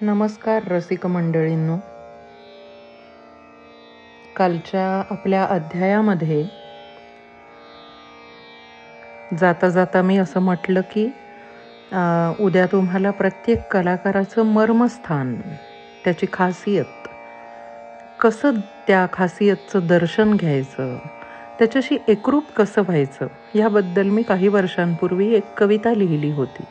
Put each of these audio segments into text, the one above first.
नमस्कार रसिक मंडळींनो. कालच्या आपल्या अध्यायामध्ये जाता जाता मी असं म्हटलं की उद्या तुम्हाला प्रत्येक कलाकाराचं मर्मस्थान त्याची खासियत कसं त्या खासियतचं दर्शन घ्यायचं त्याच्याशी एकरूप कसं व्हायचं याबद्दल मी काही वर्षांपूर्वी एक कविता लिहिली होती.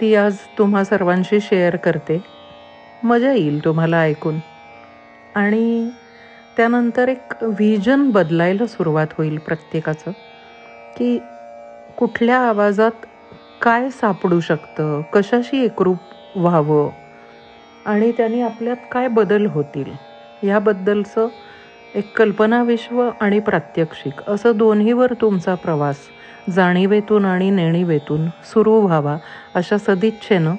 ती आज तुम्हा सर्वांशी शेअर करते. मजा येईल तुम्हाला ऐकून. आणि त्यानंतर एक व्हिजन बदलायला सुरुवात होईल प्रत्येकाचं की कुठल्या आवाजात काय सापडू शकतं कशाशी एकरूप व्हावं आणि त्याने आपल्यात काय बदल होतील ह्याबद्दलचं एक कल्पनाविश्व आणि प्रात्यक्षिक असं दोन्हीवर तुमचा प्रवास जाणीवेतून आणि नेणीवेतून सुरू व्हावा अशा सदिच्छेनं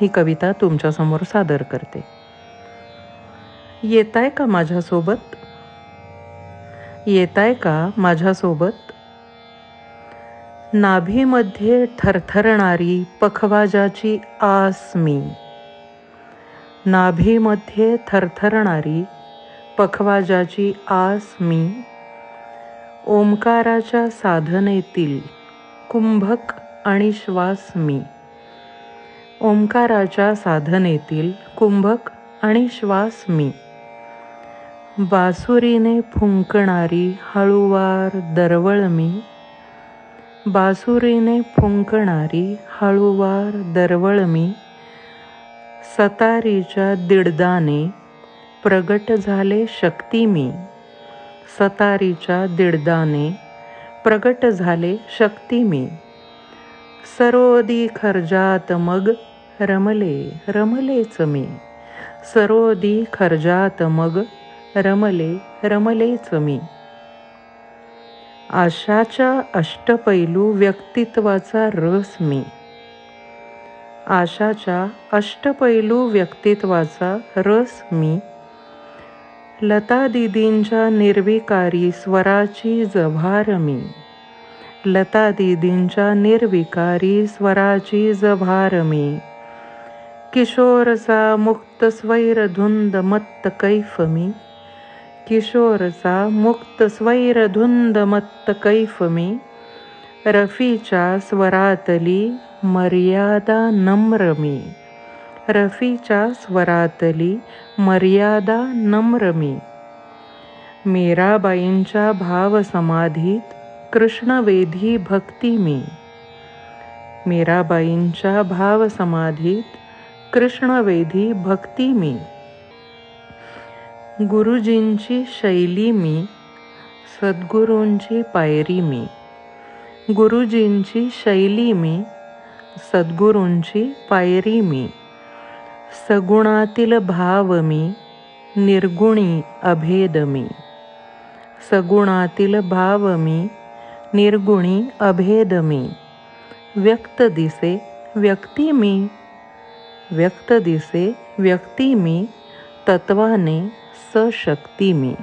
ही कविता तुमच्यासमोर सादर करते. येताय का माझ्यासोबत? येताय का माझ्यासोबत? नाभीमध्ये थरथरणारी पखवाजाची आस मी. नाभीमध्ये थरथरणारी पखवाजाची आस मी. ओंकाराच्या साधनेतील कुंभक आणि श्वास मी. ओंकाराच्या साधनेतील कुंभक आणि श्वास मी. बासुरीने फुंकणारी हळुवार दरवळ मी. बासुरीने फुंकणारी हळुवार दरवळ मी. सतारीच्या दिडदाने प्रगट झाले शक्ती मी. सतारीच्या दिडदाने प्रगट झाले शक्ती मी. सरोदी खर्जात मग रमले रमलेच मी. सरोदी खर्जात मग रमले रमलेच मी. आशाच्या अष्टपैलू व्यक्तित्वाचा रस मी. आशाच्या अष्टपैलू व्यक्तित्वाचा रस मी. लता दिदींच्या निर्विकारी स्वराची जव्हार मी. लता दिदींच्या निर्विकारी स्वराची जव्हार मी. किशोरसा मुक्त स्वैर धुंद मत्त कैफ मी. किशोरचा मुक्त स्वैर धुंद मत्त कैफ मी. रफीच्या स्वरातली मर्यादा नम्र मी. रफीच्या स्वरातली मर्यादा नम्र मी. मीराबाईंच्या भावसमाधीत कृष्णवेधी भक्ती मी. मीराबाईंच्या भावसमाधीत कृष्णवेधी भक्ती मी. गुरुजींची शैली मी सद्गुरूंची पायरी मी. गुरुजींची शैली मी सद्गुरूंची पायरी मी. सगुणातील भाव मी निर्गुणी अभेद मी सगुणातील भाव मी निर्गुणी अभेद मी व्यक्त दिसे व्यक्ती मी. व्यक्त दिसे व्यक्ती मी तत्वाने सशक्ती मी.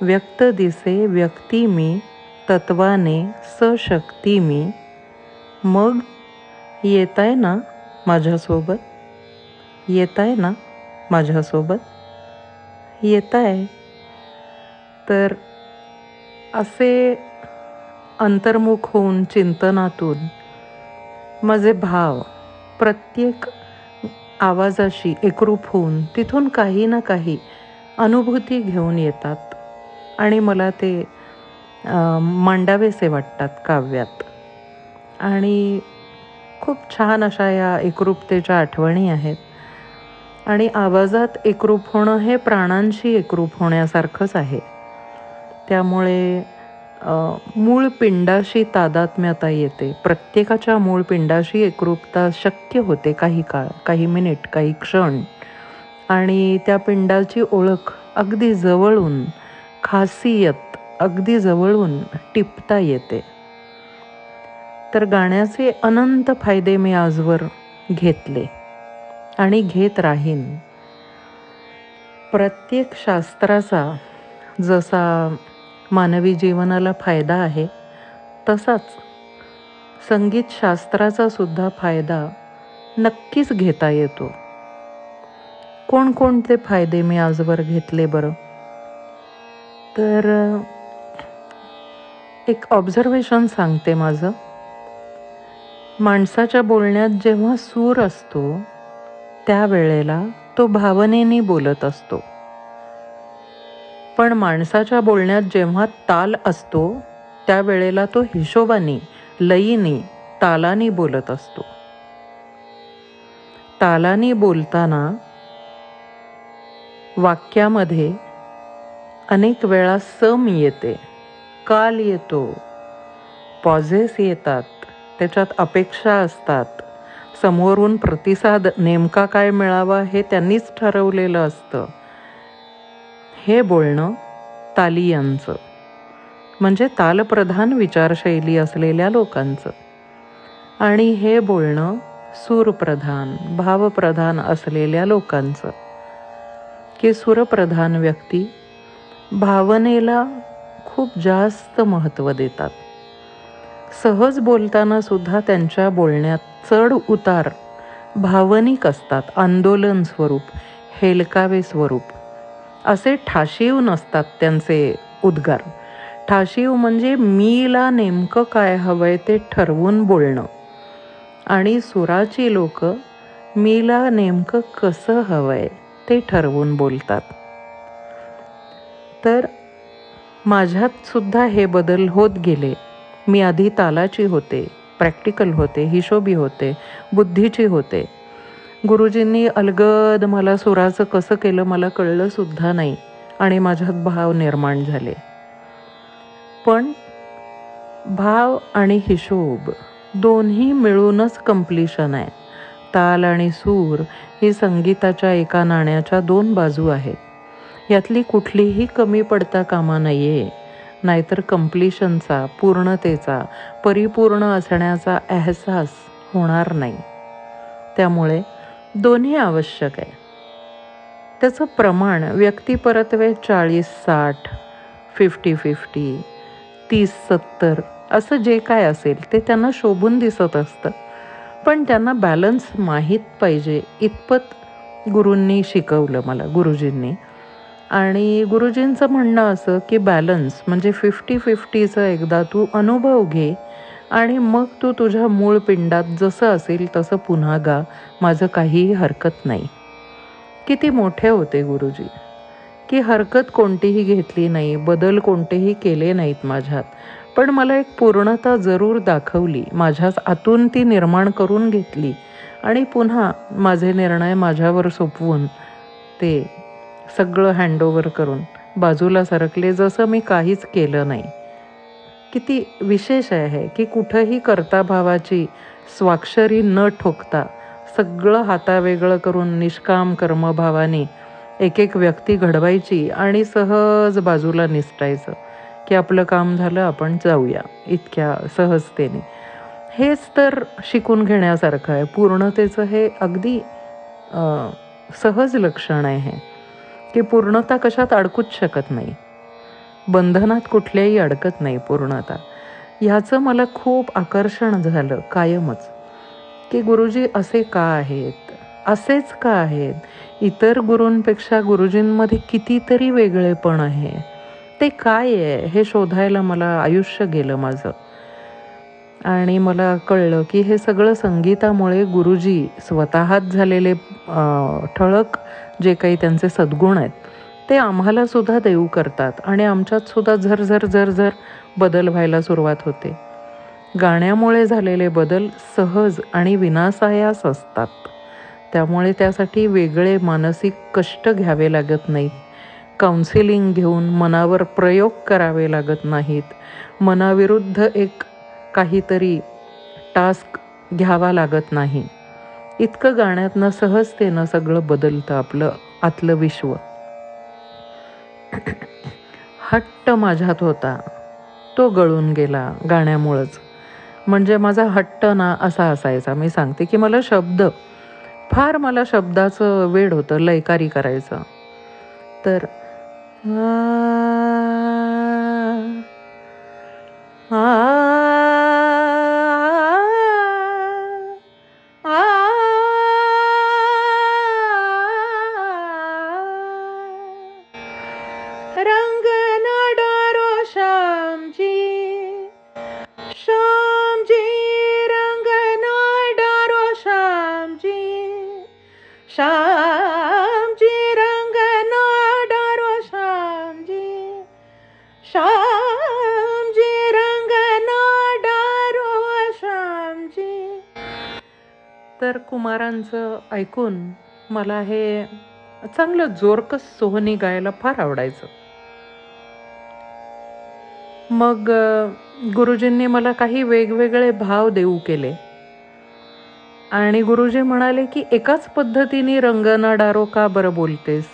व्यक्त दिसे व्यक्ती मी तत्वाने सशक्ती मी. मग येताय ना माझ्यासोबत? येताय ना माझ्यासोबत? येताय. तर असे अंतर्मुख होऊन चिंतनातून माझे भाव प्रत्येक आवाजाशी एकरूप होऊन तिथून काही ना काही अनुभूती घेऊन येतात आणि मला ते मांडावेसे वाटतात काव्यात. आणि खूप छान अशा या एकरूपतेच्या आठवणी आहेत. आणि आवाजात एकरूप होणं हे प्राणांशी एकरूप होण्यासारखंच आहे. त्यामुळे मूळ पिंडाशी तादात्म्यता येते. प्रत्येकाच्या मूळ पिंडाशी एकरूपता शक्य होते काही काळ काही मिनिट काही क्षण. आणि त्या पिंडाची ओळख अगदी जवळून खासियत अगदी जवळून टिपता येते. तर गाण्याचे अनंत फायदे मी आजवर घेतले. आणि घेत राहीन. प्रत्येक शास्त्राचा जसा मानवी जीवनाला फायदा आहे तसाच संगीतशास्त्राचा सुद्धा फायदा नक्कीच घेता येतो. कोणकोणते फायदे मी आजवर घेतले बरं? तर एक ऑब्झर्वेशन सांगते माझं. माणसाच्या बोलण्यात जेव्हा सूर असतो त्यावेळेला तो भावनेने बोलत असतो. पण माणसाच्या बोलण्यात जेव्हा ताल असतो त्यावेळेला तो हिशोबाने लयीने तालानी बोलत असतो. तालानी बोलताना वाक्यामध्ये अनेक वेळा सम येते काल येतो पॉझेस येतात त्याच्यात अपेक्षा असतात समोरून प्रतिसाद नेमका काय मिळावा हे त्यांनीच ठरवलेलं असतं. हे बोलणं तालियांचं म्हणजे तालप्रधान विचारशैली असलेल्या लोकांचं. आणि हे बोलणं सूरप्रधान भावप्रधान असलेल्या लोकांचं. की सूरप्रधान व्यक्ती भावनेला खूप जास्त महत्त्व देतात. सहज बोलताना सुद्धा त्यांच्या बोलण्यात चढ उतार भावनिक असतात आंदोलन स्वरूप हेलकावे स्वरूप. असे ठाशीव नसतात त्यांचे उद्गार. ठाशीव म्हणजे मीला नेमकं काय हवंय ते ठरवून बोलणं. आणि सुराची लोक मीला नेमकं कसं हवंय ते ठरवून बोलतात. तर माझ्यात सुद्धा हे बदल होत गेले. मी आधी तालाची होते प्रॅक्टिकल होते हिशोबी होते बुद्धीची होते. गुरुजींनी अलगद मला सुराचं कसं केलं मला कळलंसुद्धा नाही आणि माझ्यात भाव निर्माण झाले. पण भाव आणि हिशोब दोन्ही मिळूनच कम्प्लिशन आहे. ताल आणि सूर ही संगीताच्या एका नाण्याच्या दोन बाजू आहेत. यातली कुठलीही कमी पडता कामा नाहीये. नाहीतर कम्प्लिशनचा पूर्णतेचा परिपूर्ण असण्याचा अहसास होणार नाही. त्यामुळे दोन्ही आवश्यक आहे. त्याचं प्रमाण व्यक्तिपरत्वे चाळीस साठ फिफ्टी फिफ्टी तीस सत्तर असं जे काय असेल ते त्यांना शोभून दिसत असतं. पण त्यांना बॅलन्स माहीत पाहिजे इतपत गुरूंनी शिकवलं मला गुरुजींनी. आणि गुरुजींचं म्हणणं असं की बॅलन्स म्हणजे फिफ्टी फिफ्टीचं एकदा तू अनुभव घे आणि मग तू तुझ्या मूळ पिंडात जसं असेल तसं पुन्हा गा माझं काहीही हरकत नाही. किती मोठे होते गुरुजी. की हरकत कोणतीही घेतली नाही बदल कोणतेही केले नाहीत माझ्यात. पण मला एक पूर्णता जरूर दाखवली माझ्याच आतून ती निर्माण करून घेतली आणि पुन्हा माझे निर्णय माझ्यावर सोपवून ते सगळं हँडओव्हर करून बाजूला सरकले जसं मी काहीच केलं नाही. किती विशेष आहे की कुठंही करता भावाची स्वाक्षरी न ठोकता सगळं हातावेगळं करून निष्काम कर्मभावाने एक एक व्यक्ती घडवायची आणि सहज बाजूला निसटायचं की आपलं काम झालं आपण जाऊया इतक्या सहजतेने. हेच तर शिकून घेण्यासारखं आहे. पूर्णतेचं हे अगदी सहज लक्षण आहे. की पूर्णता कशात अडकूच शकत नाही. बंधनात कुठल्याही अडकत नाही पूर्णता. ह्याचं मला खूप आकर्षण झालं कायमच. की गुरुजी असे का आहेत? असेच का आहेत? इतर गुरूंपेक्षा गुरुजींमध्ये कितीतरी वेगळेपण आहे. ते काय आहे हे शोधायला मला आयुष्य गेलं माझं. आणि मला कळलं की हे सगळं संगीतामुळे गुरुजी स्वतःच झालेले ठळक जे काही त्यांचे सद्गुण आहेत ते आम्हाला सुद्धा देऊ करतात आणि आमच्यात सुद्धा झरझर झरझर बदल व्हायला सुरुवात होते. गाण्यामुळे झालेले बदल सहज आणि विनासायास असतात. त्यामुळे त्यासाठी वेगळे मानसिक कष्ट घ्यावे लागत नाहीत. काउन्सिलिंग घेऊन मनावर प्रयोग करावे लागत नाहीत. मनाविरुद्ध एक काहीतरी टास्क घ्यावा लागत नाही. इतकं गाण्यातनं सहजतेनं सगळं बदलतं आपलं आतलं विश्व. हट्ट माझ्यात होता. तो गळून गेला गाण्यामुळंच. म्हणजे माझा हट्ट ना असा असायचा. मी सांगते की मला शब्द फार मला शब्दाचं वेड होतं लयकारी करायचं. तर श्यामजी कुमारांचं ऐकून मला हे चांगलं जोरकस सोहनी गायला फार आवडायचं. मग गुरुजींनी मला काही वेगवेगळे भाव देऊ केले. आणि गुरुजी म्हणाले की एकाच पद्धतीने रंगना डारो का बरं बोलतेस?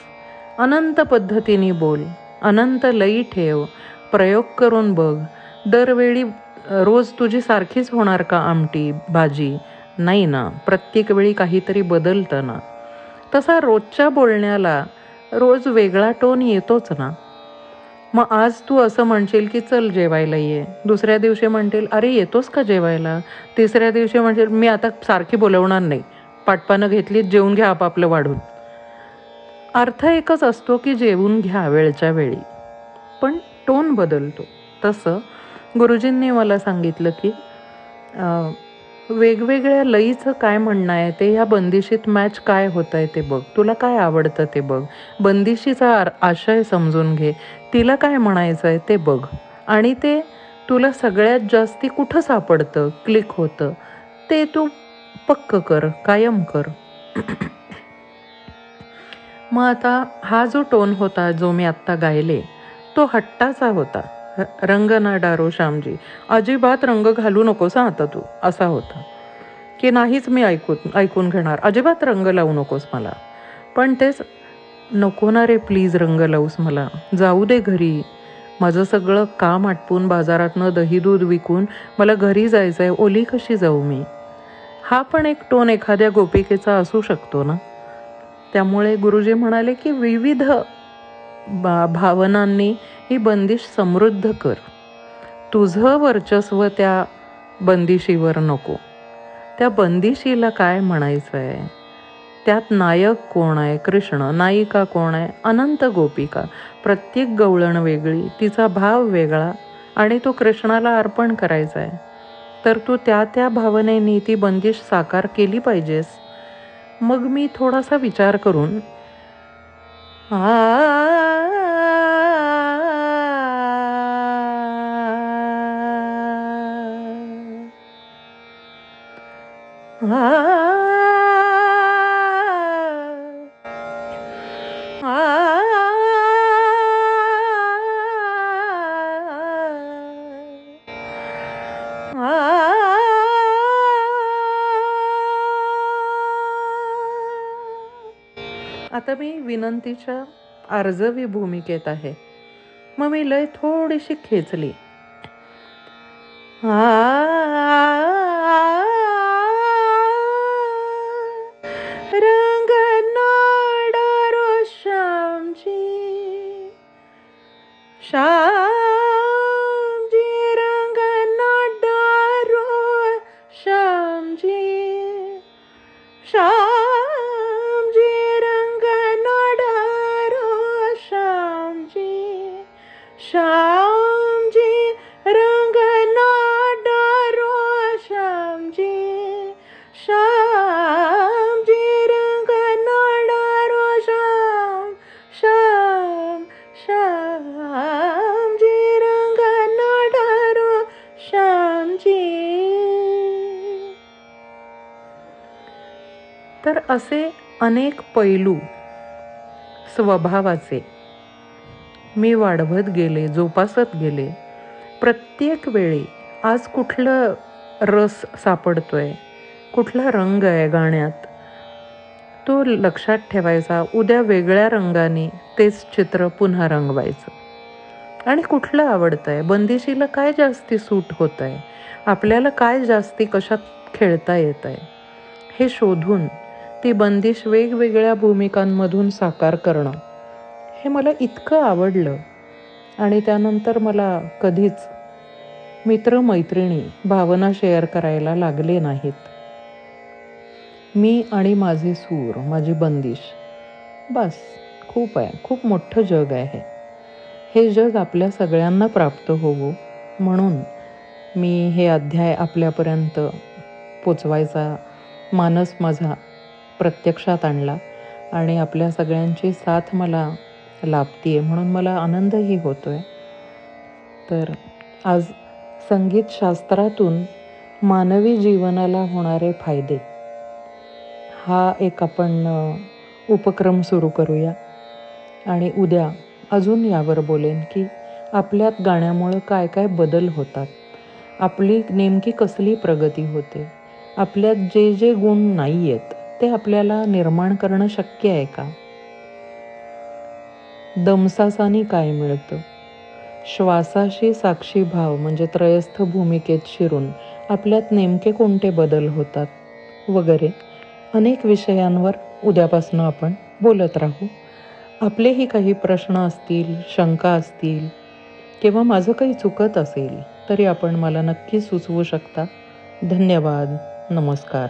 अनंत पद्धतीने बोल अनंत लई ठेव प्रयोग करून बघ. दरवेळी रोज तुझी सारखीच होणार का आमटी भाजी? नाही ना. प्रत्येक वेळी काहीतरी बदलतं ना. तसा रोजच्या बोलण्याला रोज वेगळा टोन येतोच ना. मग आज तू असं म्हणशील की चल जेवायला ये. दुसऱ्या दिवशी म्हणतील अरे येतोस का जेवायला? तिसऱ्या दिवशी म्हणशील मी आता सारखी बोलवणार नाही. पाटपानं घेतली जेवून घ्या आपापलं वाढून. अर्थ एकच असतो की जेवून घ्या वेळच्या वेळी. पण टोन बदलतो. तसं गुरुजींनी मला सांगितलं की वेगवेगळ्या लईचं काय म्हणणं आहे? ते ह्या बंदिशीत मॅच काय होत आहे ते बघ. तुला काय आवडतं ते बघ. बंदिशीचा आशय समजून घे. तिला काय म्हणायचं आहे ते बघ. आणि ते तुला सगळ्यात जास्ती कुठं सापडतं? क्लिक होतं. ते तू पक्क कर. कायम कर. मग आता हा जो टोन होता जो मी आत्ता गायले तो हट्टाचा होता. रंग ना डारो श्यामजी अजिबात रंग घालू नकोस आता तू असा होता. की नाहीच मी ऐकून ऐकून घेणार. अजिबात रंग लावू नकोस मला. पण तेच नको ना रे प्लीज रंग लावूस मला. जाऊ दे घरी. माझं सगळं काम आटपून बाजारातनं दही दूध विकून मला घरी जायचं आहे ओली कशी जाऊ मी? हा पण एक टोन एखाद्या गोपिकेचा असू शकतो ना. त्यामुळे गुरुजी म्हणाले की विविध बा भावनांनी ही बंदिश समृद्ध कर. तुझं वर्चस्व त्या बंदिशीवर नको. त्या बंदिशीला काय म्हणायचं आहे त्यात नायक कोण आहे? कृष्ण. नायिका कोण आहे? अनंत गोपिका. प्रत्येक गवळण वेगळी तिचा भाव वेगळा आणि तो कृष्णाला अर्पण करायचा आहे तर तू त्या त्या भावनेनी ती बंदिश साकार केली पाहिजेस? मग मी थोडासा विचार करून आता मी विनंतीच्या अर्जवी भूमिकेत आहे. मग मी लय थोडीशी खेचली. हा श्यामजी तर असे अनेक पैलू स्वभावाचे. मी वाढवत गेले जोपासत गेले. प्रत्येक वेळी आज कुठलं रस सापडतोय कुठला रंग आहे गाण्यात तो लक्षात ठेवायचा उद्या वेगळ्या रंगाने तेच चित्र पुन्हा रंगवायचं. आणि कुठलं आवडतं आहे बंदिशीला काय जास्ती सूट होत आहे आपल्याला काय जास्ती कशात खेळता येत आहे हे शोधून ती बंदिश वेगवेगळ्या भूमिकांमधून साकार करणं. हे मला इतकं आवडलं. आणि त्यानंतर मला कधीच मित्रमैत्रिणी भावना शेअर करायला लागले नाहीत. मी आणि माझे सूर माझी बंदिश बस खूप आहे खूप मोठं जग आहे. हे जग आपल्या सगळ्यांना प्राप्त होवो म्हणून मी हे अध्याय आपल्यापर्यंत पोचवायचा मानस माझा प्रत्यक्षात आणला आणि आपल्या सगळ्यांची साथ मला लाभती आहे म्हणून मला आनंदही होतो आहे तर आज संगीतशास्त्रातून मानवी जीवनाला होणारे फायदे हा एक आपण उपक्रम सुरू करूया. आणि उद्या अजून यावर बोलेन की आपल्यात गाण्यामुळं काय काय बदल होतात. आपली नेमकी कसली प्रगती होते. आपल्यात जे जे गुण नाही आहेत ते आपल्याला निर्माण करणं शक्य आहे का? दमसासानी काय मिळतं? श्वासाशी साक्षी भाव म्हणजे त्रयस्थ भूमिकेत शिरून आपल्यात नेमके कोणते बदल होतात? वगैरे अनेक विषयांवर उद्यापासून आपण बोलत राहू. आपलेही काही प्रश्न असतील शंका असतील किंवा माझं काही चुकत असेल तरी आपण मला नक्की सुचवू शकता. धन्यवाद. नमस्कार.